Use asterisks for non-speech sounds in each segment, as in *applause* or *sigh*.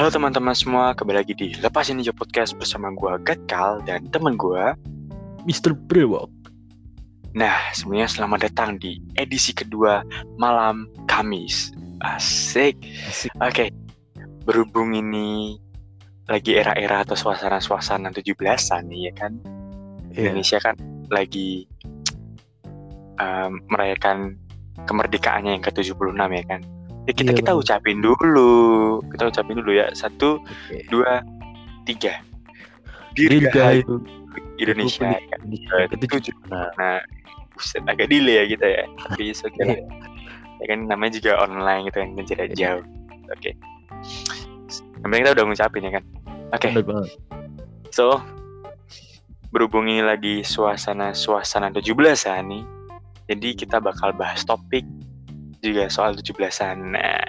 Halo teman-teman semua, kembali lagi di Lepas Ninja Podcast bersama gue Gatkal dan teman gue Mr. Brewok. Nah, semuanya selamat datang di edisi kedua malam Kamis. Asik. Asik. Oke, berhubung ini lagi era-era atau suasana-suasana 17-an nih ya kan. Iya. Indonesia kan lagi um, merayakan kemerdekaannya yang ke-76 ya kan. Ya kita Iya, kita bener. ucapin dulu. Kita ucapin dulu ya. Satu, Oke. dua, tiga. Dirgahayu Indonesia. ya. Indonesia Eh, ketujuh. Nah, buset agak delay ya kita ya. Tapi it's okay lah. Ya kan namanya juga online gitu kan, jarak Iya. jauh. Oke. Yang penting kita udah ngucapin ya kan. Oke. banget. So, berhubung ini lagi suasana-suasana 17-an nih. Jadi kita bakal bahas topik juga soal 17-an. Nah,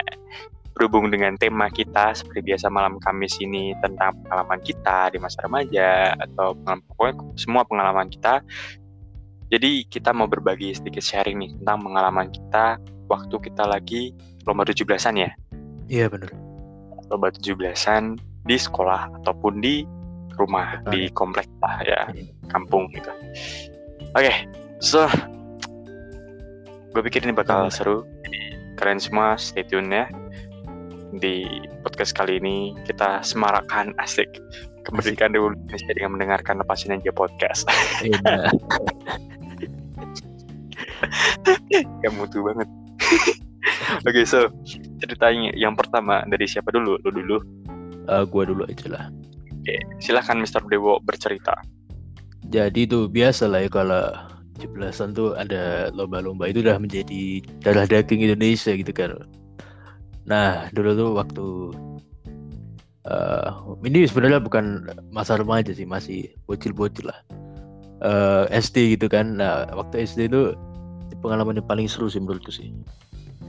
berhubung dengan tema kita seperti biasa malam Kamis ini tentang pengalaman kita di masa remaja atau pengalaman, pokoknya semua pengalaman kita. Jadi kita mau berbagi sedikit sharing nih tentang pengalaman kita waktu kita lagi lomba 17-an ya Iya bener. lomba 17-an di sekolah ataupun di rumah Betul. di komplek lah ya Iya. kampung gitu. Oke, so gue pikir ini bakal Betul. seru. Jadi kalian semua stay tune ya. Di podcast kali ini kita semarakkan *laughs* asik kemerdekaan Republik Indonesia dengan mendengarkan lepasin aja podcast. Iya. *laughs* Gak mutu banget. *laughs* Oke, so ceritanya yang pertama dari siapa dulu? Lu dulu. Eh, gua dulu aja lah. Oke, silahkan Mr. Dewo bercerita. Jadi tuh biasa lah ya kalau 17-an tuh ada lomba-lomba itu udah menjadi darah daging Indonesia gitu kan. Nah dulu tuh waktu eh ini sebenarnya bukan masa remaja sih masih bocil-bocil lah. Eh SD gitu kan. Nah waktu SD itu pengalaman yang paling seru sih menurutku sih.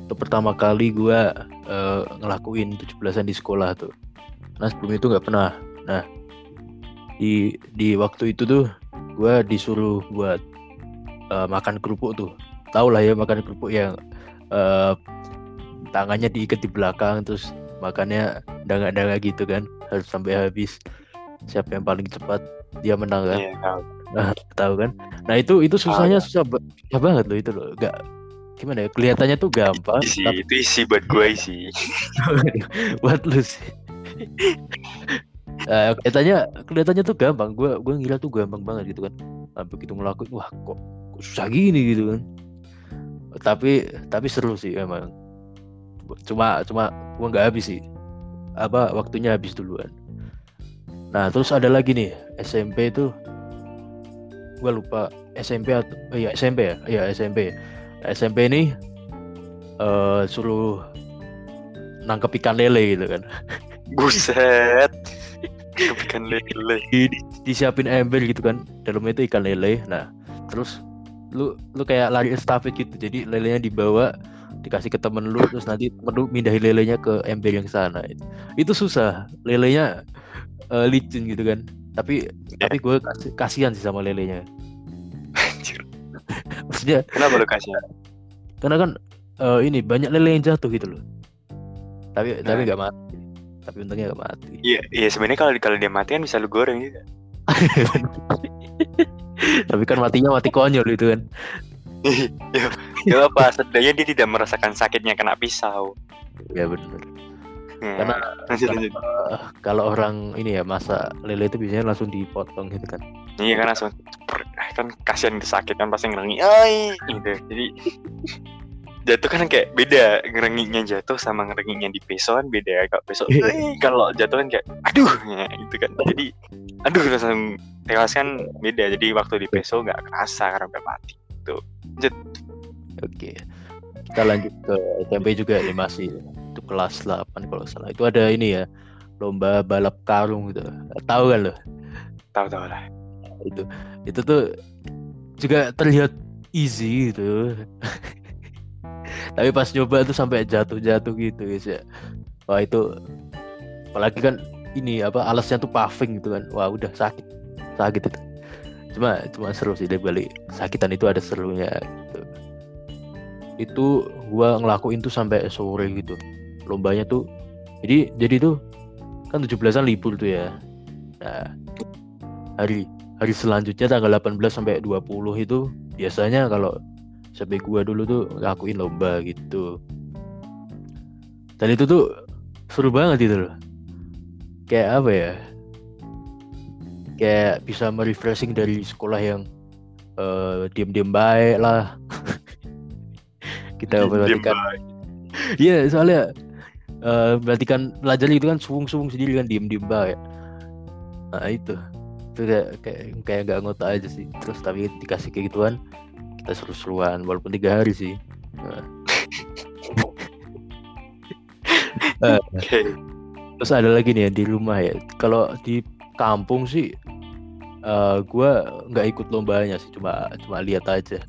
Itu pertama kali gua eh, ngelakuin 17-an di sekolah tuh. Nah sebelum itu nggak pernah. Nah di di waktu itu tuh gua disuruh buat eh, makan kerupuk tuh. Tau lah ya makan kerupuk yang eh, tangannya diikat di belakang terus makannya dangak-dangak gitu kan harus sampai habis. Siapa yang paling cepat dia menang kan. Iya, tahu. tahu kan? Nah itu itu susahnya ya. susah, susah banget loh itu loh. Gak gimana ya kelihatannya tuh gampang Isi, tapi itu isi buat gue isi. *laughs* buat lu sih. Eh, kelihatannya kelihatannya tuh gampang. Gue gue ngira tuh gampang banget gitu kan. Nah, begitu ngelakuin wah kok susah gini gitu kan. Tapi tapi seru sih emang cuma cuma gue nggak habis sih. Apa waktunya habis duluan. Nah terus ada lagi nih SMP itu. Gue lupa SMP atau oh iya SMP ya? Iya SMP SMP ini eh suruh nangkep ikan lele gitu kan. *laughs* Buset. Kepikan lele. di, di- disiapin ember gitu kan. Dalamnya itu ikan lele. Nah terus lu lu kayak lari estafet gitu jadi lelenya dibawa dikasih ke temen lu terus nanti temen lu mindahin lelenya ke ember yang sana itu, itu susah lelenya eh, licin gitu kan tapi Ya. tapi gue kasihan sih sama lelenya *laughs* maksudnya Kenapa lu kasih? karena kan eh, ini banyak lele yang jatuh gitu loh tapi tapi Nah. nggak mati tapi untungnya nggak mati Iya, iya sebenarnya kalau kalau dia mati kan bisa lu goreng juga. *laughs* tapi kan matinya mati konyol itu kan ya, ya apa? Setidaknya dia tidak merasakan sakitnya kena pisau. ya benar Hmm. Karena lanjut lanjut. Eh, kalau orang ini ya masa lele itu biasanya langsung dipotong gitu kan Iya kan langsung kan kasihan kesakit kan pasti ngerengi. Ai gitu. Jadi jatuh kan kayak beda ngerenginya jatuh sama ngerenginya di pisau kan beda kalau pisau Iya. Kalau jatuh kan kayak aduh ya, gitu kan jadi aduh langsung tewas kan beda jadi waktu di pisau nggak kerasa karena udah mati oke kita lanjut ke SMP juga nih masih itu kelas 8 kalau salah. Itu ada ini ya lomba balap karung gitu. Tahu kan lo? Tahu tahu lah. Itu itu tuh juga terlihat easy gitu. *laughs* Tapi pas nyoba tuh sampai jatuh-jatuh gitu guys ya. Wah itu apalagi kan ini apa alasnya tuh paving gitu kan. Wah udah sakit sakit itu cuma cuma seru sih dari balik sakitan itu ada serunya gitu. itu gua ngelakuin tuh sampai sore gitu lombanya tuh jadi jadi tuh kan 17-an libur tuh ya. Nah, hari hari selanjutnya tanggal 18 sampai 20 itu biasanya kalau sampai gua dulu tuh ngakuin lomba gitu. Dan itu tuh seru banget itu loh. Kayak apa ya? Kayak bisa merefreshing dari sekolah yang uh, diem-diem baik lah. *laughs* Kita perhatikan. Iya, soalnya uh, berarti kan pelajar itu kan suung-suung sendiri kan diem-diem baik. Nah itu itu kayak kayak kayak gak ngota aja sih. Terus tapi dikasih kayak gituan kita seru-seruan walaupun tiga hari sih. Nah. *laughs* uh, Terus ada lagi nih ya di rumah ya. Kalau di kampung sih uh, gue nggak ikut lombanya sih cuma cuma lihat aja.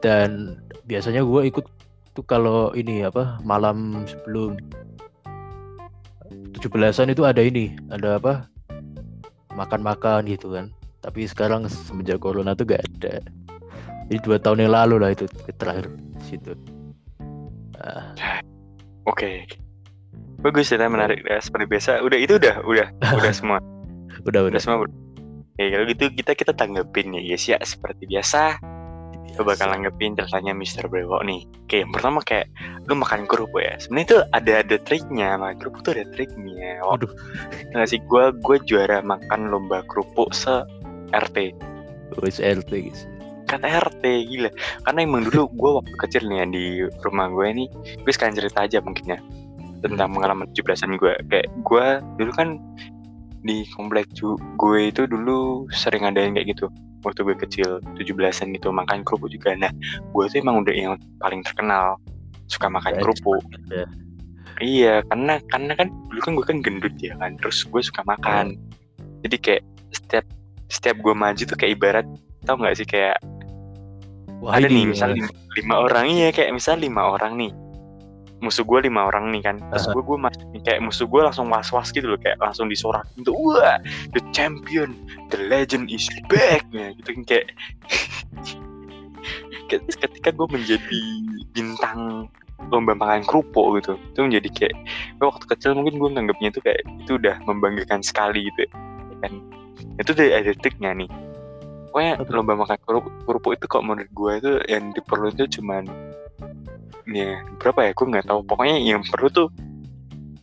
Dan biasanya gue ikut tuh kalau ini apa malam sebelum 17-an itu ada ini ada apa makan-makan gitu kan. Tapi sekarang semenjak corona tuh gak ada. Jadi dua tahun yang lalu lah itu terakhir situ. Nah. oke. Okay. bagus ya menarik ya seperti biasa. Udah itu udah udah udah *laughs* semua. Udah udah, udah semua Ya kalau gitu kita kita tanggepin ya guys ya seperti biasa. Biasa. bakal nanggepin ceritanya Mister Brewo nih. Oke, yang pertama kayak lu makan kerupuk ya. Sebenarnya itu ada ada triknya, makan kerupuk tuh ada triknya. Waduh. Nggak sih gue gue juara makan lomba kerupuk se RT. Oh, se RT guys. Kata RT gila. Karena emang dulu *laughs* gue waktu kecil nih ya, di rumah gue ini, gue sekarang cerita aja mungkin ya tentang hmm. pengalaman 17-an gue. Kayak gue dulu kan di komplek gue itu dulu sering adain kayak gitu. Waktu gue kecil 17-an gitu makan kerupuk juga. Nah gue tuh emang udah yang paling terkenal. Suka makan kerupuk. ya. iya karena karena kan dulu kan gue kan gendut ya kan terus gue suka makan. Hmm. jadi kayak setiap setiap gue maju tuh kayak ibarat tau nggak sih kayak Wah, ada nih misal lima, lima orang. Iya kayak misal lima orang nih musuh gue lima orang nih kan. Terus gue gue masih kayak musuh gue langsung was was gitu loh kayak langsung disorak gitu. Wah the champion the legend is back ya gitu kan kayak *laughs* ketika gue menjadi bintang lomba makan kerupuk gitu itu menjadi kayak gue waktu kecil mungkin gue nganggapnya itu kayak itu udah membanggakan sekali gitu ya kan. Itu udah ada triknya nih. Pokoknya lomba makan kerupuk, kerupuk itu kok menurut gue itu yang diperlukan itu cuman ya berapa ya? Gue nggak tahu. Pokoknya yang perlu tuh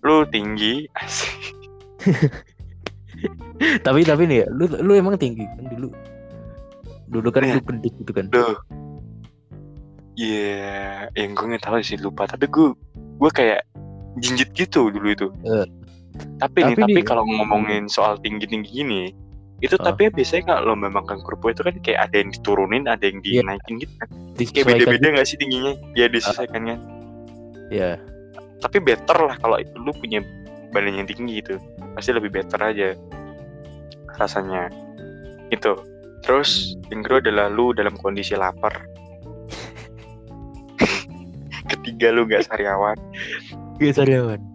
lu tinggi. Asik *laughs* tapi tapi nih lu lu emang tinggi kan dulu? Dulu kan lu pendek gitu kan? Duh. Iya, yeah, yang gue nggak tahu sih lupa. Tapi gue gue kayak jinjit gitu dulu itu. Uh, tapi, tapi nih, tapi kalau ngomongin soal tinggi tinggi gini, itu uh. tapi biasanya kalau lomba makan kerupuk itu kan kayak ada yang diturunin ada yang iya. dinaikin yeah. gitu kan. Kayak beda-beda nggak sih tingginya? Ya disesuaikan kan ya yeah. tapi better lah kalau itu lu punya badan yang tinggi gitu. Pasti lebih better aja rasanya. Itu terus yang kedua adalah lu dalam kondisi lapar. *laughs* Ketiga lu nggak sariawan. Gak sariawan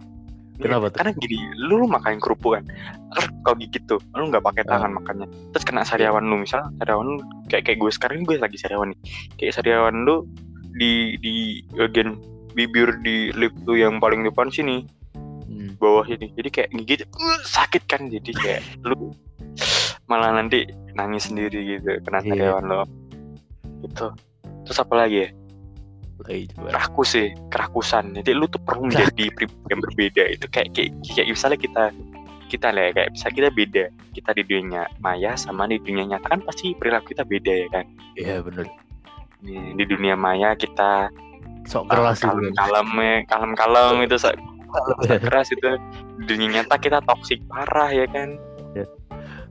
Kenapa tuh? Karena gini, lu, lu makan kerupuk kan, kalau gigit tuh, lu nggak pakai tangan uh. makannya. Terus kena sariawan lu, misal sariawan lu kayak kayak gue sekarang gue lagi sariawan nih. Kayak sariawan lu di di bagian bibir di lip lu yang paling depan sini, hmm. bawah sini. Jadi kayak gigit uh, sakit kan, jadi kayak lu malah nanti nangis sendiri gitu kena iya. sariawan yeah. lo. Itu. Terus apa lagi ya? Rakus sih, kerakusan. Jadi lu tuh perlu menjadi *laughs* pribadi yang berbeda. Itu kayak kayak, kayak misalnya kita kita lah kayak bisa kita beda. Kita di dunia maya sama di dunia nyata kan pasti perilaku kita beda ya kan? Iya benar. Di dunia maya kita sok keras uh, kalem kalem kalem kalem itu *laughs* sok, keras itu di dunia nyata kita toksik parah ya kan? Iya.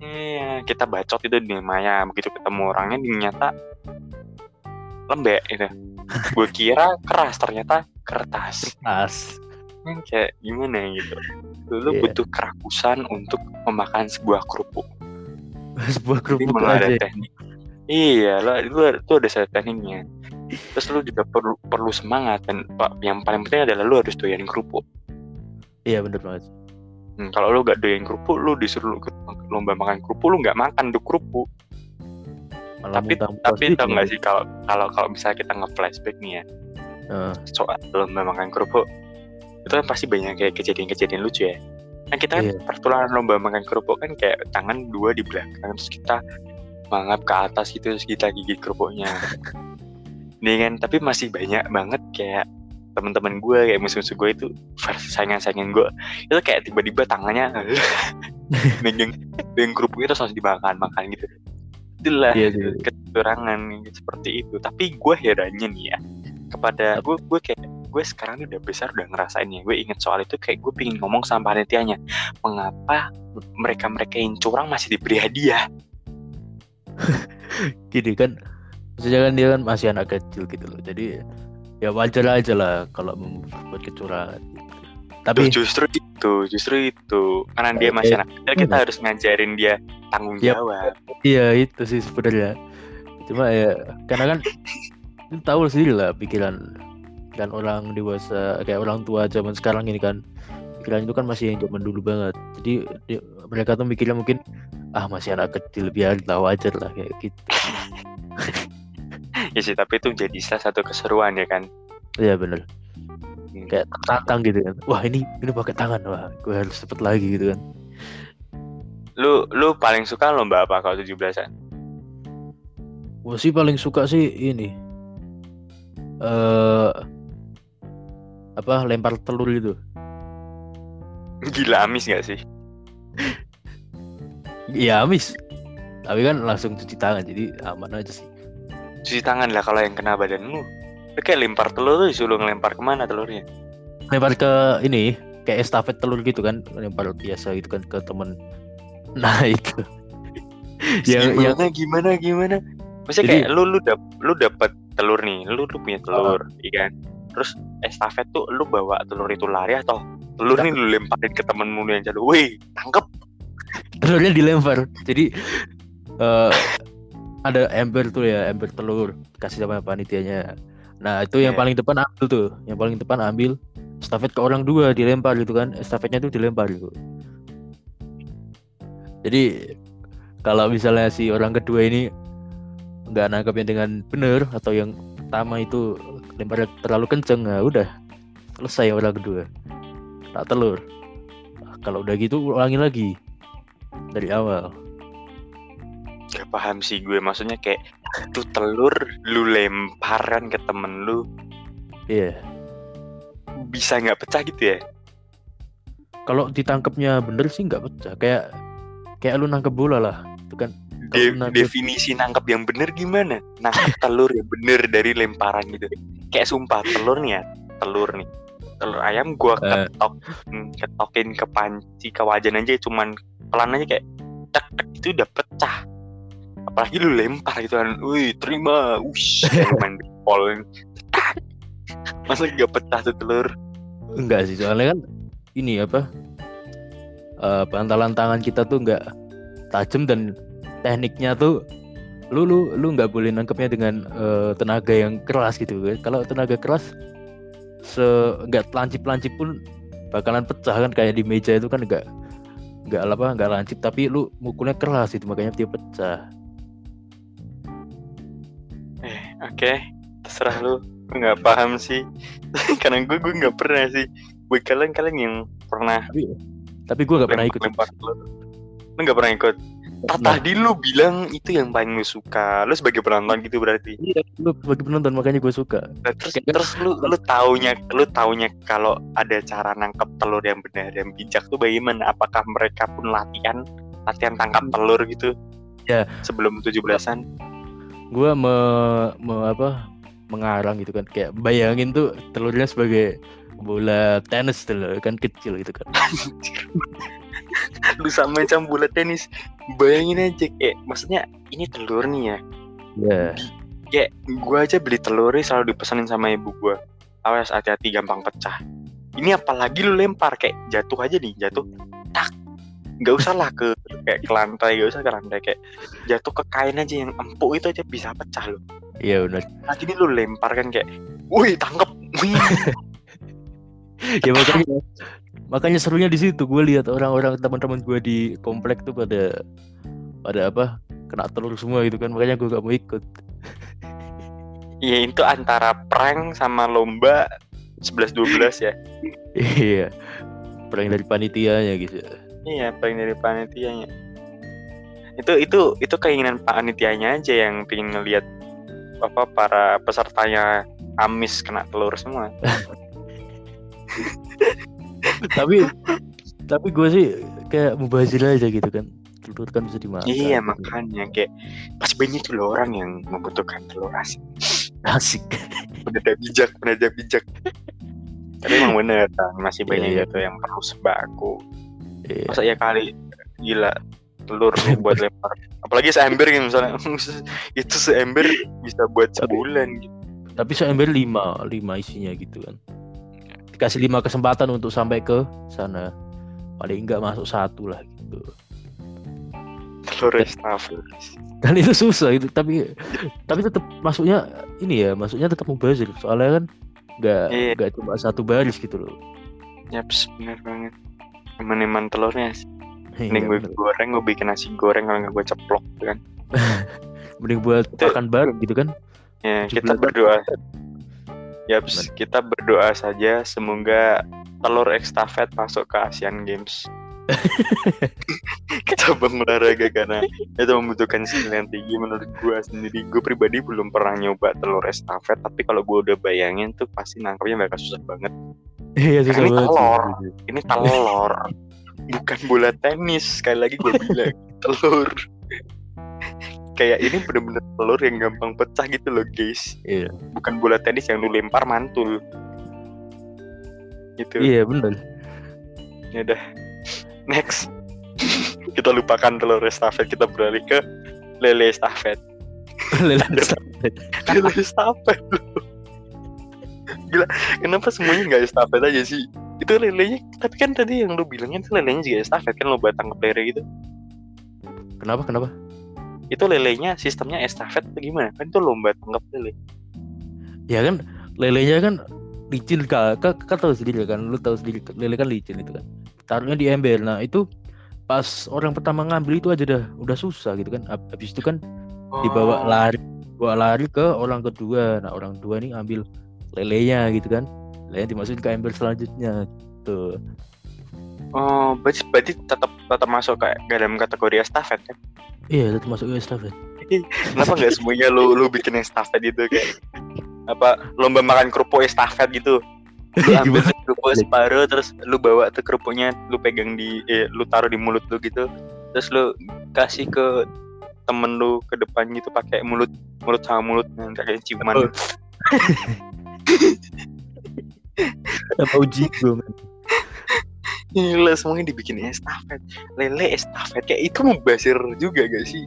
Iya, kita bacot itu di dunia maya begitu ketemu orangnya di nyata lembek itu *laughs* gue kira keras ternyata kertas. Kertas. Hmm, kayak gimana gitu. Lu yeah. butuh kerakusan untuk memakan sebuah kerupuk. *laughs* Sebuah kerupuk aja ada teknik. Iya lo itu, itu ada satu tekniknya. Terus lu juga perlu perlu semangat dan pak yang paling penting adalah lu harus doyan kerupuk. Iya bener banget. Hmm, kalau lu gak doyan kerupuk lu disuruh lomba makan kerupuk lu gak makan tuh kerupuk Malah tapi tapi tau nggak sih kalau kalau kalau misalnya kita nge-flashback nih ya uh. soal lomba makan kerupuk itu kan pasti banyak kayak kejadian-kejadian lucu ya Nah kita kan Iya. pertularan lomba makan kerupuk kan kayak tangan dua di belakang terus kita mangap ke atas gitu terus kita gigit kerupuknya. *laughs* Nih kan, tapi masih banyak banget kayak teman-teman gue kayak musuh-musuh gue itu versi saingan-saingan gue itu kayak tiba-tiba tangannya *laughs* *laughs* megang megang kerupuknya terus langsung dimakan makan gitu itulah Iya sih. kecurangan seperti itu tapi gue herannya nih ya kepada gue gue kayak gue sekarang ini udah besar udah ngerasain ya gue inget soal itu kayak gue pingin ngomong sama panitianya mengapa mereka mereka yang curang masih diberi hadiah *laughs* Gini kan, maksudnya kan dia kan masih anak kecil gitu loh. Jadi ya wajar aja lah kalau membuat kecurangan. Tuh, Tapi justru itu justru itu karena dia masih anak kecil kita harus ngajarin dia tanggung Yap. jawab iya itu sih sebenarnya. Cuma ya karena kan tahu sendiri lah pikiran kan orang dewasa kayak orang tua zaman sekarang ini kan pikiran itu kan masih yang zaman dulu banget. Jadi di- mereka tuh mikirnya mungkin ah masih anak kecil biar tahu wajar lah kayak gitu. *laughs* ya sih tapi itu jadi salah satu keseruan ya kan Iya bener. Hmm. Kayak tertantang gitu kan. Wah ini ini pakai tangan wah gue harus cepet lagi gitu kan. lu lu paling suka lomba apa kalau 17-an Gue sih paling suka sih ini. eh apa lempar telur itu. *laughs* gila amis gak sih Iya amis. Tapi kan langsung cuci tangan jadi aman aja sih. cuci tangan lah kalau yang kena badan kayak lempar telur tuh disuruh ngelempar ke mana telurnya Lempar ke ini kayak estafet telur gitu kan, lempar biasa gitu kan ke temen. Nah itu. yang yang gimana gimana gimana maksudnya Jadi- kayak lu lu dap lu dapet telur nih lu lu punya telur iya kan terus estafet tuh lu bawa telur itu lari atau telur nih lu lemparin ke temenmu yang jatuh wih tangkep telurnya dilempar. Jadi eh ada ember tuh ya, ember telur kasih sama panitianya. Nah, itu yang Iya. paling depan ambil tuh. Yang paling depan ambil estafet ke orang dua dilempar gitu kan. Estafetnya tuh dilempar gitu. Jadi kalau misalnya si orang kedua ini nggak nangkapnya dengan benar atau yang pertama itu lemparnya terlalu kenceng, nah udah selesai orang kedua. Tak telur. Nah, kalau udah gitu ulangi lagi dari awal. Gak paham sih gue maksudnya kayak tuh telur lu lemparan ke temen lu Iya. bisa nggak pecah gitu ya Kalau ditangkapnya bener sih nggak pecah. Kayak kayak lu nangkep bola lah. Itu kan De- nangkep- definisi nangkep yang bener gimana nangkep telur yang bener dari lemparan gitu kayak sumpah telur nih ya telur nih telur ayam gua Eh. ketok hmm, ketokin ke panci ke wajan aja cuman pelan aja kayak tek tek itu udah pecah apalagi lu lempar gitu kan. Wih terima. Kayak main baseball. *laughs* Masa gak pecah tuh telur? Enggak sih soalnya kan ini apa eh bantalan tangan kita tuh nggak tajam dan tekniknya tuh lu lu lu nggak boleh nangkepnya dengan eh, tenaga yang keras gitu. Kalau tenaga keras se nggak lancip lancip pun bakalan pecah kan. Kayak di meja itu kan nggak nggak apa nggak lancip tapi lu mukulnya keras itu makanya dia pecah. Oke terserah lu. Nggak paham sih. *laughs* Karena gue gue nggak pernah sih. Buat kalian kalian yang pernah Tapi tapi gue nggak pernah ikut. lempar lu nggak pernah ikut? Nah, tadi lu bilang itu yang paling lu suka. Lu sebagai penonton gitu berarti. Iya, lu sebagai penonton makanya gue suka. Nah, terus Kayak- terus lu lu taunya lu taunya kalau ada cara nangkap telur yang benar yang bijak tuh bagaimana? Apakah mereka pun latihan? Latihan tangkap telur gitu? Ya. sebelum 17-an gue me, me- apa mengarang gitu kan. Kayak bayangin tuh telurnya sebagai bola tenis tuh loh, kan kecil gitu kan. Lu sama macam bola tenis. Bayangin aja kayak maksudnya ini telur nih ya. Ya kayak gua aja beli telurnya selalu dipesanin sama ibu gua. Awas hati-hati gampang pecah. Ini apalagi lu lempar kayak jatuh aja nih jatuh nggak usah lah ke kayak ke lantai nggak usah ke lantai. Kayak jatuh ke kain aja yang empuk itu aja bisa pecah loh. Iya benar lagi ini lu lempar kan kayak wih tangkep. Wih. *laughs* Ya makanya makanya serunya di situ. Gue lihat orang-orang teman-teman gue di komplek tuh pada pada apa kena telur semua gitu kan. Makanya gue gak mau ikut. *laughs* Ya itu antara prank sama lomba 11-12 ya. Iya. Prank dari panitianya gitu iya prank dari panitianya. Itu itu itu keinginan panitianya aja yang pengen ngelihat apa para pesertanya amis kena telur semua. *laughs* Tapi tapi gue sih kayak mubazir aja gitu kan. Telur kan bisa dimakan iya gitu. makanya kayak pas banyak tuh loh orang yang membutuhkan telur asin asik. Penada bijak penada bijak. Tapi emang bener kan masih Iya, banyak iya. gitu yang perlu sembako Iya. masa ya kali? Gila. Telur lu buat *laughs* lempar. Apalagi seember gitu misalnya. *laughs* Itu seember bisa buat Tapi- sebulan gitu. tapi seember lima lima isinya gitu kan. Dikasih lima kesempatan untuk sampai ke sana. Paling enggak masuk satu lah gitu. Telur estafet dan itu susah itu tapi tapi tetap masuknya ini ya masuknya tetap mubazir. Soalnya kan nggak Iya. nggak cuma satu baris gitu loh. Yaps bener banget teman-teman telurnya sih. Iya, mending gue goreng gue bikin nasi goreng kalau nggak gue ceplok gitu kan. *laughs* Mending buat Itu- makan bareng gitu kan? Ya kita berdoa. Yaps kita berdoa saja semoga telur estafet masuk ke Asian Games. *laughs* Cabang olahraga karena itu membutuhkan skill yang tinggi menurut gue sendiri. Gue pribadi belum pernah nyoba telur estafet tapi kalau gue udah bayangin tuh pasti nangkapnya bakal susah banget iya susah Ini banget telur. ini telur. Bukan bola tenis. Sekali lagi gue bilang *laughs* telur. Kayak ini bener-bener telur yang gampang pecah gitu loh guys. Iya. Bukan bola tenis yang lu lempar mantul. Gitu. Iya bener. Ya udah. Next. *laughs* Kita lupakan telur estafet. Kita beralih ke lele estafet. *laughs* Lele estafet. lele estafet. Gila kenapa semuanya nggak estafet aja sih? Itu lelenya tapi kan tadi yang lu bilangnya itu lelenya juga estafet kan lo buat tangkap lele gitu. Kenapa kenapa? Itu lelenya sistemnya estafet atau gimana? Kan itu lomba tangkap lele. Ya kan lelenya kan licin kak kak, kak tahu sendiri kan lu tahu sendiri lele kan licin itu kan. Taruhnya di ember. Nah itu pas orang pertama ngambil itu aja udah udah susah gitu kan. Hab- habis itu kan dibawa Oh. lari bawa lari ke orang kedua. Nah orang kedua ini ambil lelenya gitu kan. Lelenya dimasukin ke ember selanjutnya gitu. Oh berarti, berarti tetap tetap masuk ke ke dalam kategori estafet kan iya itu masuk ke estafet. *laughs* Kenapa nggak semuanya lu lu bikin estafet gitu kayak apa lomba makan kerupuk estafet gitu? Lu *laughs* ambil kerupuk separuh terus lu bawa tuh kerupuknya lu pegang di eh, lu taruh di mulut lu gitu. Terus lu kasih ke temen lu ke depan gitu pakai mulut mulut sama mulut yang kayak ciuman. Oh. *laughs* apa uji gue men. Gila semuanya dibikin estafet. Lele estafet Kayak itu mubazir juga gak sih?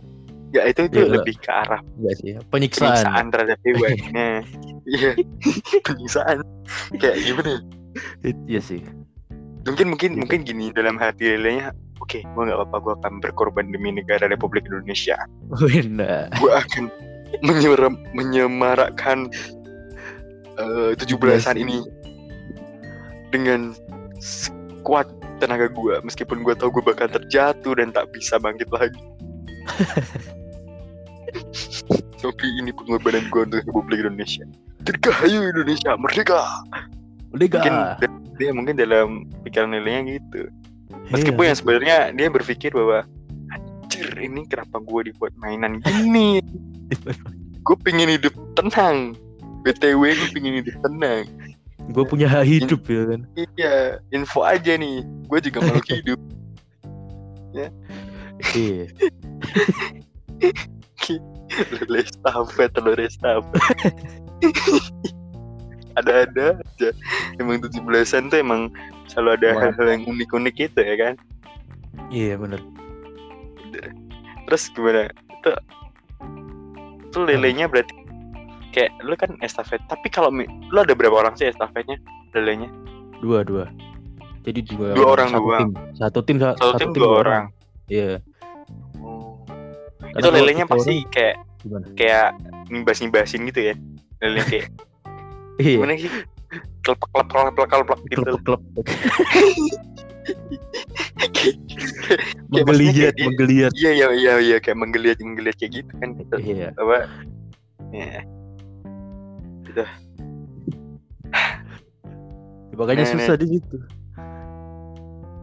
Ya itu itu Iya. lebih ke arah enggak sih penyiksaan. penyiksaan terhadap hewan Nah Iya. *laughs* Penyiksaan. Kayak gimana ya? iya sih. Mungkin mungkin Gitu. mungkin gini dalam hati lelenya Oke gue gak apa-apa Gue akan berkorban demi negara Republik Indonesia. *laughs* Wena Gue akan menyerem, menyemarakkan eh, 17-an ini Dengan sekuat tenaga gue Meskipun gue tahu gue bakal terjatuh Dan tak bisa bangkit lagi. *laughs* Tapi ini pengorbanan gue untuk Republik Indonesia. Dirgahayu Indonesia Merdeka! Liga Mungkin dia mungkin dalam pikiran lelenya gitu. Meskipun yang sebenarnya dia berpikir bahwa Anjir ini kenapa gue dibuat mainan gini? *laughs* Gue pengen hidup tenang BTW gue pengen hidup tenang. Gue punya hak hidup ya kan? Iya info aja nih. Gue juga makhluk *laughs* hidup. Iya. *laughs* Lele estafet telur estafet *laughs* Ada-ada aja. Emang 17an tuh emang Selalu ada hal-hal yang unik-unik gitu ya kan? Iya bener. Terus gimana? Itu itu lelenya berarti kayak lu kan estafet. Tapi kalau lu ada berapa orang sih estafetnya? Lelenya? dua dua jadi dua Dua orang satu doang. tim. satu tim sa- Satu tim dua orang. iya Itu Karena kalau lelenya pasti kayak gimana kayak nibas-nibasin gitu ya. Lelenya kayak *laughs* iya gimana sih? Kelepek kelepek kelepek kelepek gitu. klep *laughs* klep menggeliat menggeliat Iya iya iya iya kayak menggeliat menggeliat kayak gitu kan gitu. iya Apa? Ya. Makanya Nah, susah di situ.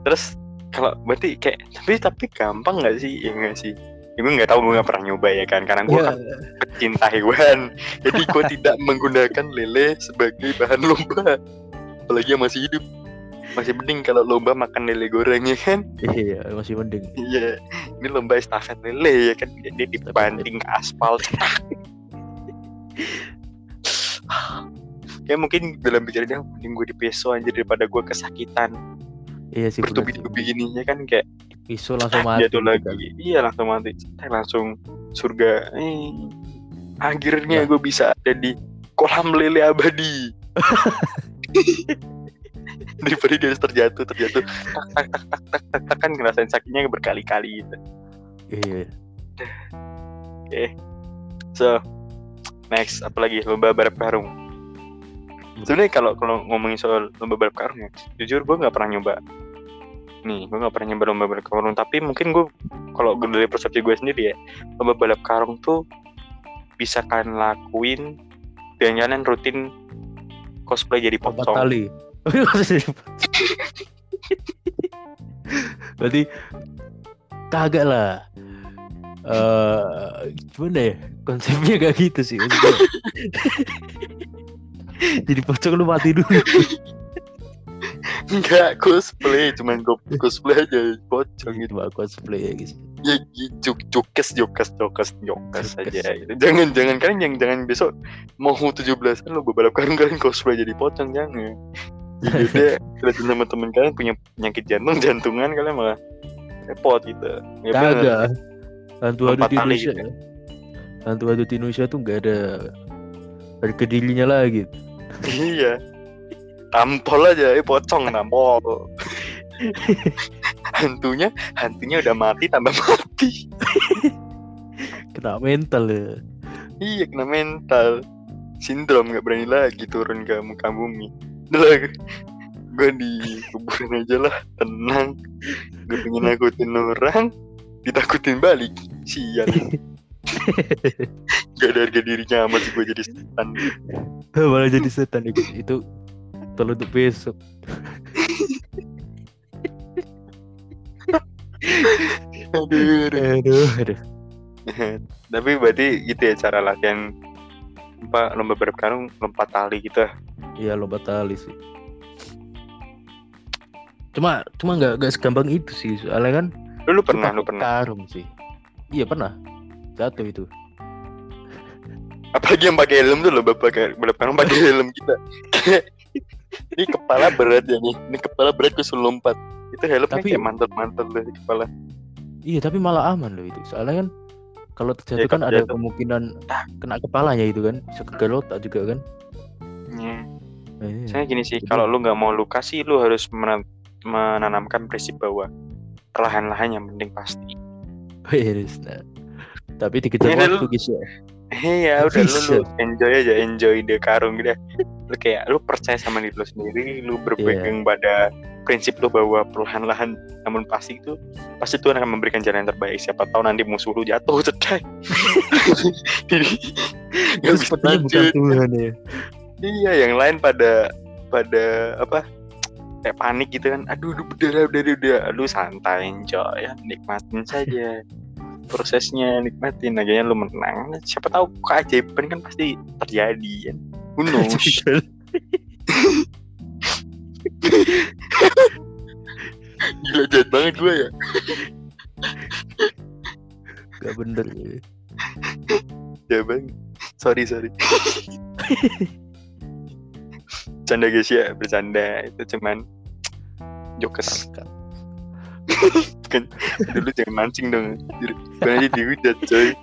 Terus kalau berarti kayak tapi tapi gampang nggak sih? Ya nggak sih? Ya, gue nggak tahu gue nggak pernah nyoba ya kan? Karena gue Ya, kan pecinta hewan. Jadi gue *laughs* tidak menggunakan lele sebagai bahan lomba. Apalagi yang masih hidup. Masih mending kalau lomba makan lele goreng ya kan? Iya masih mending. iya. Ini lomba estafet lele ya kan? Dia dibanting ke aspal *laughs* kayak mungkin dalam pikirannya mending gue di peso aja daripada gue kesakitan. Iya sih bertubi-tubi gininya kan kayak Pisau langsung mati. jatuh lagi. Iya langsung mati. Langsung surga. Eh, akhirnya Nah. gue bisa ada di kolam lele abadi. *laughs* Daripada dia terjatuh terjatuh. Tak tak tak tak tak tak, tak kan ngerasain sakitnya berkali-kali gitu. Iya. so next apalagi lomba balap karung. Sebenarnya kalau kalau ngomongin soal lomba balap karung ya jujur gue nggak pernah nyoba. Nih gue nggak pernah nyoba lomba balap karung tapi mungkin gue kalau dari persepsi gue sendiri ya lomba balap karung tuh bisa kalian lakuin dengan kalian rutin cosplay jadi Empat pocong. kali. *laughs* Berarti kagak lah. Eh gimana ya konsepnya gak gitu sih. *laughs* Jadi pocong lu mati dulu. Enggak cosplay cuman gue cosplay aja pocong gitu Cuma cosplay ya guys. ya juk jukes jukes jukes jukes Jukes. aja gitu. jangan jangan kalian yang jangan besok mau 17 kan lo balap karung kalian cosplay jadi pocong jangan jadi deh kelihatan sama temen kalian punya penyakit jantung jantungan kalian malah repot gitu ya. Kagak. Hantu-hantu Empat di kali Indonesia. gitu. Hantu-hantu di Indonesia tuh nggak ada harga dirinya lagi. iya. Tampol aja eh pocong tampol. *laughs* Hantunya hantunya udah mati tambah mati. Kena mental ya. iya kena mental. Sindrom nggak berani lagi turun ke muka bumi. Udah gue di kuburan aja lah tenang. Gue pengen nakutin orang ditakutin balik. Sial *laughs* gak ada harga dirinya amat gue jadi setan Malah jadi setan ya guys. Itu tolong untuk besok. aduh, aduh. Aduh, tapi berarti gitu ya cara latihan lomba balap karung lompat tali gitu Iya lomba tali sih. Cuma cuma nggak nggak segampang itu sih. Soalnya kan lu, lu itu pernah lu pernah karung sih. Iya pernah. Jatuh itu. apalagi yang pakai helm tuh lomba pakai balap karung pakai helm kita *laughs* ini kepala berat ya nih ini kepala berat gue suruh lompat itu helmnya Tapi- kayak mantel-mantel dari kepala Iya tapi malah aman loh itu. Soalnya kan kalau terjatuh Ya, kan ada jatuh. kemungkinan kena kepalanya itu kan. Bisa ke otak juga kan. Nah, iya. Saya gini sih, kalau lu nggak mau luka sih, lu harus mena- menanamkan prinsip bahwa perlahan-lahan yang penting pasti. *laughs* Yes, nah. Tapi dikejar Ini waktu lu- guys ya. Iya, udah lu, lu Bisa. enjoy aja, enjoy the karung gitu. Lu kayak lu percaya sama diri lu sendiri, lu berpegang pada prinsip lu bahwa perlahan-lahan namun pasti itu pasti Tuhan akan memberikan jalan yang terbaik. Siapa tahu nanti musuh lu jatuh *laughs* cetai. Jadi nggak bisa sepertinya bukan lanjut. Tuhan ya. Iya, yang lain pada pada apa? Kayak panik gitu kan. Aduh, udah udah udah, udah. Lu santai enjoy ya, nikmatin saja prosesnya, nikmatin akhirnya lu menang. Siapa tahu keajaiban kan pasti terjadi kan. Who knows? *laughs* Gila jahat banget gue ya. Gak bener ya. Ya bang. Sorry sorry. *laughs* Bercanda guys ya, bercanda itu cuman jokes. Kan dulu jangan mancing dong. Aja dihujat coy.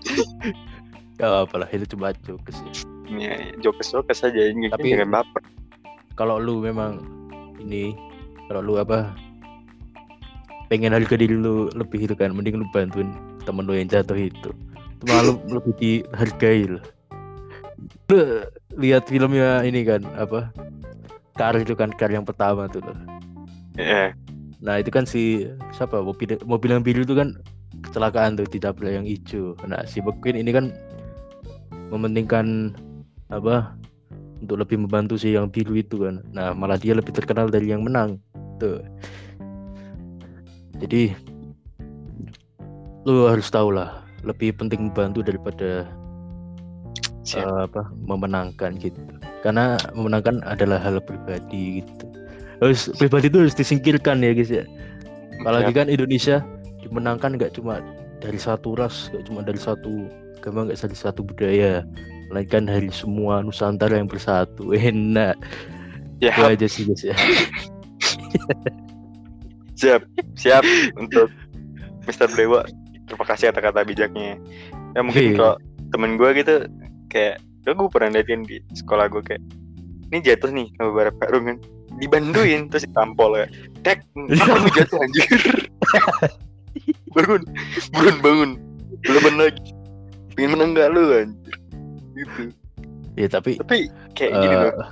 Gak apa lah itu cuma jokes ya. ya, jokes jokes aja ini Tapi- jangan baper. Kalau lu memang ini kalau lu apa pengen harga diri lu lebih itu kan mending lu bantuin temen lu yang jatuh itu. Malah lu *laughs* lebih dihargai loh lu lihat filmnya ini kan apa Kar itu kan Kar yang pertama tuh loh ya Nah itu kan si siapa mobil mobil yang biru itu kan kecelakaan tuh ditabrak yang hijau. Nah si McQueen ini kan mementingkan apa untuk lebih membantu si yang biru itu kan. Nah malah dia lebih terkenal dari yang menang tuh. jadi lu harus tahu lah lebih penting membantu daripada Siap. eh, apa memenangkan gitu karena memenangkan adalah hal pribadi gitu harus pribadi itu harus disingkirkan ya guys ya. Apalagi kan Indonesia dimenangkan nggak cuma dari satu ras nggak cuma dari satu agama nggak dari satu budaya. Melainkan dari semua Nusantara yang bersatu. *laughs* Enak. Ya. Itu aja sih guys ya. *laughs* Siap siap untuk Mr. Blewa terima kasih kata-kata bijaknya. Ya mungkin Iya. kalau temen gue gitu kayak ya gue pernah liatin di sekolah gue kayak ini jatuh nih sama beberapa karungan dibantuin terus ditampol ya dek apa lu jatuh anjir? *laughs* Bangun bangun bangun. Belum lagi. Pengen menang gak lu anjir? Gitu. Ya tapi tapi kayak gini eh, loh.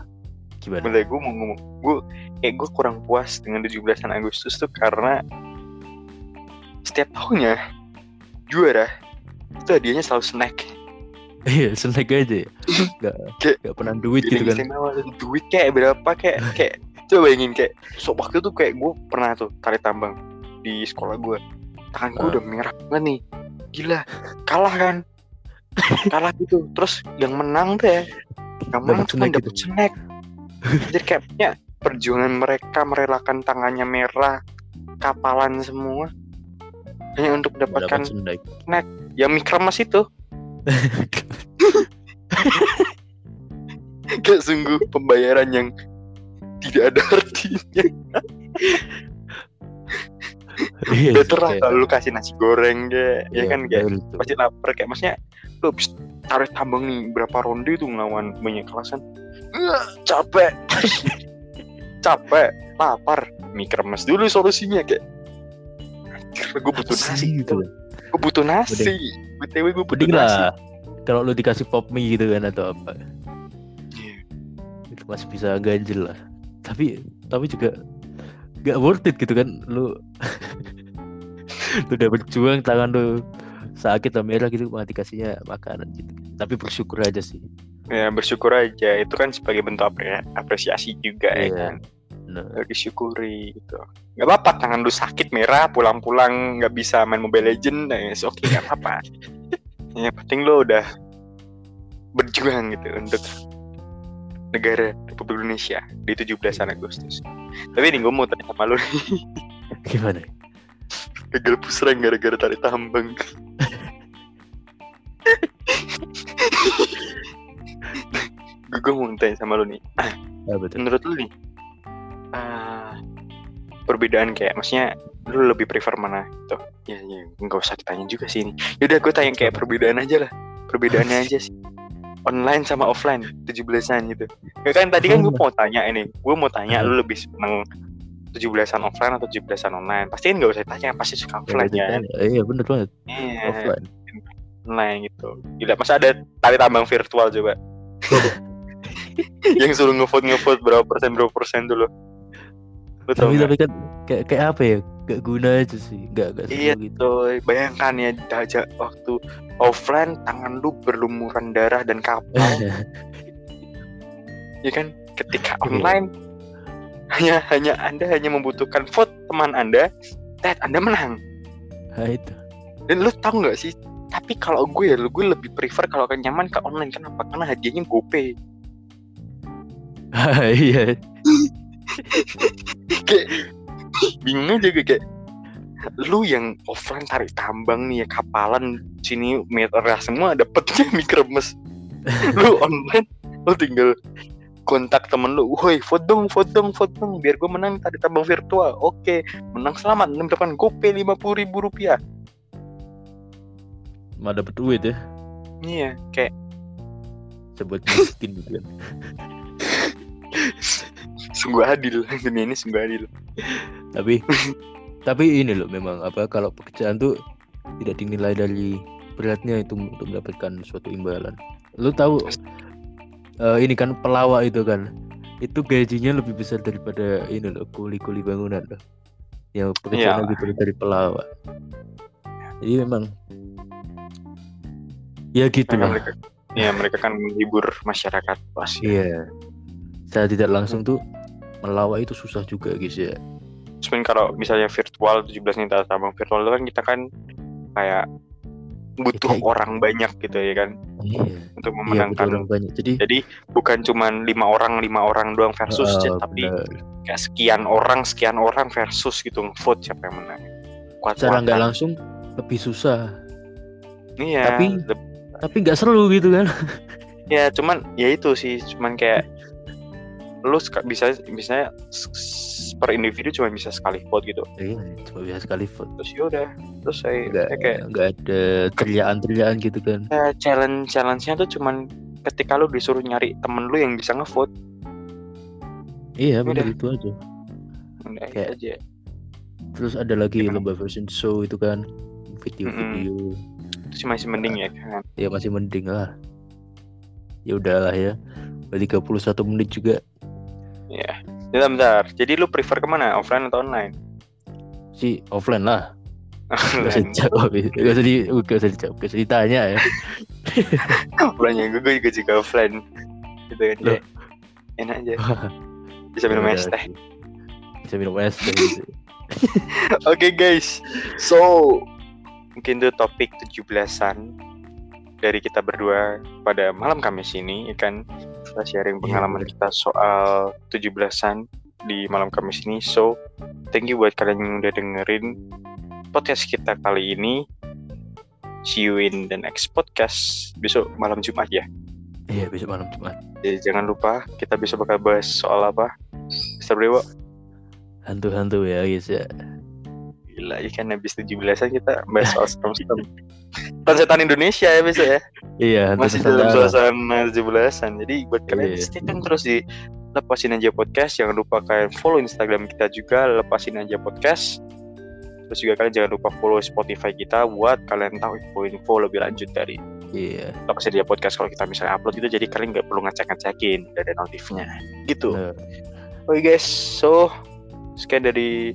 gimana? Bentar, gue mau ngomong. Gue kayak gue kurang puas dengan 17 Agustus tuh karena setiap tahunnya juara itu hadiahnya selalu snack. Iya snack aja ya. *laughs* Kayak- nggak pernah duit gitu kan. istimewa, duit kayak berapa kayak kayak coba bayangin kayak so waktu itu kayak gue pernah tuh tarik tambang di sekolah gue tangan gue Ah. udah merah banget nih. Gila kalah kan? Kalah gitu. Terus yang menang tuh ya yang menang cuma dapet snack. Jadi kayaknya perjuangan mereka merelakan tangannya merah kapalan semua. Hanya untuk dapat mendapatkan snack. Yang mikromas itu. *laughs* Kayak sungguh pembayaran yang tidak ada artinya. Iya better sih, lah kalau lu kasih nasi goreng kayak ya iya, kan kayak betul pasti lapar kayak maksudnya lu habis tarik tambang nih berapa ronde tuh ngelawan banyak kelasan? Capek. *laughs* Capek lapar. Mie kremes dulu solusinya kayak. Gue butuh Apa nasi gitu gue butuh nasi. Btw gue butuh nasi. kalau lu dikasih pop mie gitu kan atau apa. Iya. itu masih bisa ganjil lah tapi tapi juga gak worth it gitu kan lu *laughs* lu udah berjuang tangan lu sakit atau merah gitu malah dikasihnya makanan gitu. Tapi bersyukur aja sih. Ya bersyukur aja. Itu kan sebagai bentuk apre- apresiasi juga ya Iya. kan. nah, disyukuri gitu. Nggak apa-apa tangan lu sakit merah pulang-pulang nggak bisa main Mobile Legend nah, it's okay nggak apa-apa. *laughs* Yang penting lu udah berjuang gitu untuk negara Republik Indonesia di 17 Agustus. Tapi ini gue mau tanya sama lu nih. *laughs* Gimana? Gagal pusreng gara-gara tarik tambang. Gue mau tanya sama lu nih. Ya betul. Menurut lu nih eh, perbedaan kayak maksudnya lu lebih prefer mana gitu? Ya ya nggak usah ditanya juga sih ini. Yaudah gue tanya kayak perbedaan aja lah. Perbedaannya aja sih online sama offline 17-an gitu. Ya kan tadi kan gue mau tanya ini gue mau tanya lu lebih seneng 17-an offline atau 17-an online? Pasti kan nggak usah tanya pasti suka offline ya. iya bener banget. Iya, offline. Online gitu. Gila masa ada tali tambang virtual coba? *laughs* Yang suruh ngevote ngevote berapa persen berapa persen dulu lu tau tapi tapi kan kayak kayak apa ya gak guna aja sih gak gak Iya gitu bayangkan ya aja waktu offline tangan lu berlumuran darah dan kapal, *laughs* ya kan? Ketika Iya. online hanya hanya anda hanya membutuhkan vote teman anda, tet anda menang. nah itu Dan lu tahu nggak sih? Tapi kalau gue ya, lu gue lebih prefer kalau kan nyaman ke online kenapa? Karena hadiahnya GoPay. iya *laughs* kayak bingung aja gue kayak lu yang offline tarik tambang nih ya kapalan sini merah semua dapetnya *laughs* mie kremes. *laughs* Lu online lu tinggal kontak temen lu woi vote dong vote dong vote dong biar gue menang tarik tambang virtual. Oke menang selamat mendapatkan gopay lima puluh ribu rupiah. Mah dapet duit ya? Iya kayak sebut miskin gitu kan *laughs* sungguh adil. *laughs* Dunia ini sungguh adil. Tapi *laughs* tapi ini loh memang apa kalau pekerjaan tuh tidak dinilai dari beratnya itu untuk mendapatkan suatu imbalan. Lu tahu eh, ini kan pelawak itu kan? Itu gajinya lebih besar daripada ini loh kuli-kuli bangunan loh. Yang pekerjaan Iya. lebih berat dari pelawak. Jadi memang ya gitu lah. mereka ya mereka kan menghibur masyarakat pasti. Iya. Saya tidak langsung tuh melawak itu susah juga guys ya. Cuman kalau misalnya virtual 17 nih tabang virtual itu kan kita kan kayak butuh kayak- orang banyak gitu ya kan? Iya. Untuk iya memenangkan orang banyak. Jadi jadi bukan cuman lima orang lima orang doang versus Chat, tapi kayak sekian orang sekian orang versus gitu vote siapa yang menang. Kuat secara nggak langsung lebih susah. Iya tapi- leb- tapi nggak seru gitu kan? *laughs* Ya cuman ya itu sih cuman kayak lu bisa misalnya per individu cuma bisa sekali vote gitu. Iya cuma bisa sekali vote. Terus ya udah terus saya, nggak saya kayak nggak ada teriakan-teriakan gitu kan. Ya, challenge challenge-nya tuh cuman ketika lu disuruh nyari temen lu yang bisa ngevote. Iya benar itu aja. Udah itu Kayak- aja. terus ada lagi Gimana? lomba version show itu kan video-video. Itu sih masih mending ya? Kan ya masih mending lah. Ya udahlah ya. Udah 31 menit juga bentar, bentar. Jadi lu prefer ke mana? Offline atau online? Sih offline lah. Gak usah dijawab. Gak usah, di, gak usah dijawab. Gak usah ditanya ya. *laughs* Offline ya gue juga juga offline. Gitu kan ya. Enak aja. *laughs* Bisa minum es teh. Bisa minum es teh gitu. *laughs* Oke guys, so mungkin itu topik 17-an dari kita berdua pada malam Kamis ini, ya kan kita sharing Iya, pengalaman bener. kita soal 17-an di malam Kamis ini. So, thank you buat kalian yang udah dengerin podcast kita kali ini. See you in the next podcast besok malam Jumat ya. Iya besok malam Jumat Jadi jangan lupa kita besok bakal bahas soal apa? Mr. Brewo. Hantu-hantu ya guys ya Gila, ikan habis 17-an kita bahas soal *laughs* serem-serem. Setan Indonesia ya besok ya. Iya Masih dalam suasana 17-an. Jadi buat kalian Iya. stay tune terus di Lepasin Aja Podcast. Jangan lupa kalian follow Instagram kita juga, Lepasin Aja Podcast. Terus juga kalian jangan lupa follow Spotify kita buat kalian tahu info-info lebih lanjut dari Iya Lepasin Aja Podcast kalau kita misalnya upload itu. Jadi kalian nggak perlu ngecek-ngecekin, udah ada notifnya. Gitu. Oke guys, so sekian dari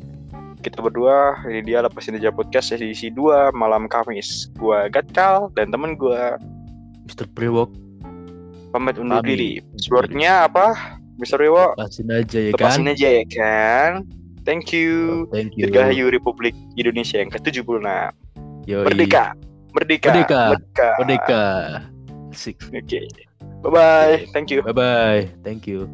kita berdua. Ini dia lepasin aja podcast edisi 2 malam Kamis. Gua Gatkal dan temen gua Mr. Brewok pamit undur diri. Passwordnya apa? Mr. Rewo, Lepasin aja ya kan lepasin aja ya kan. Thank you. Thank you Dirgahayu Republik Indonesia yang ke-76. Yoi. Merdeka. Merdeka. Merdeka. Merdeka. Merdeka Asik Oke. Bye bye. Thank you. Bye bye Thank you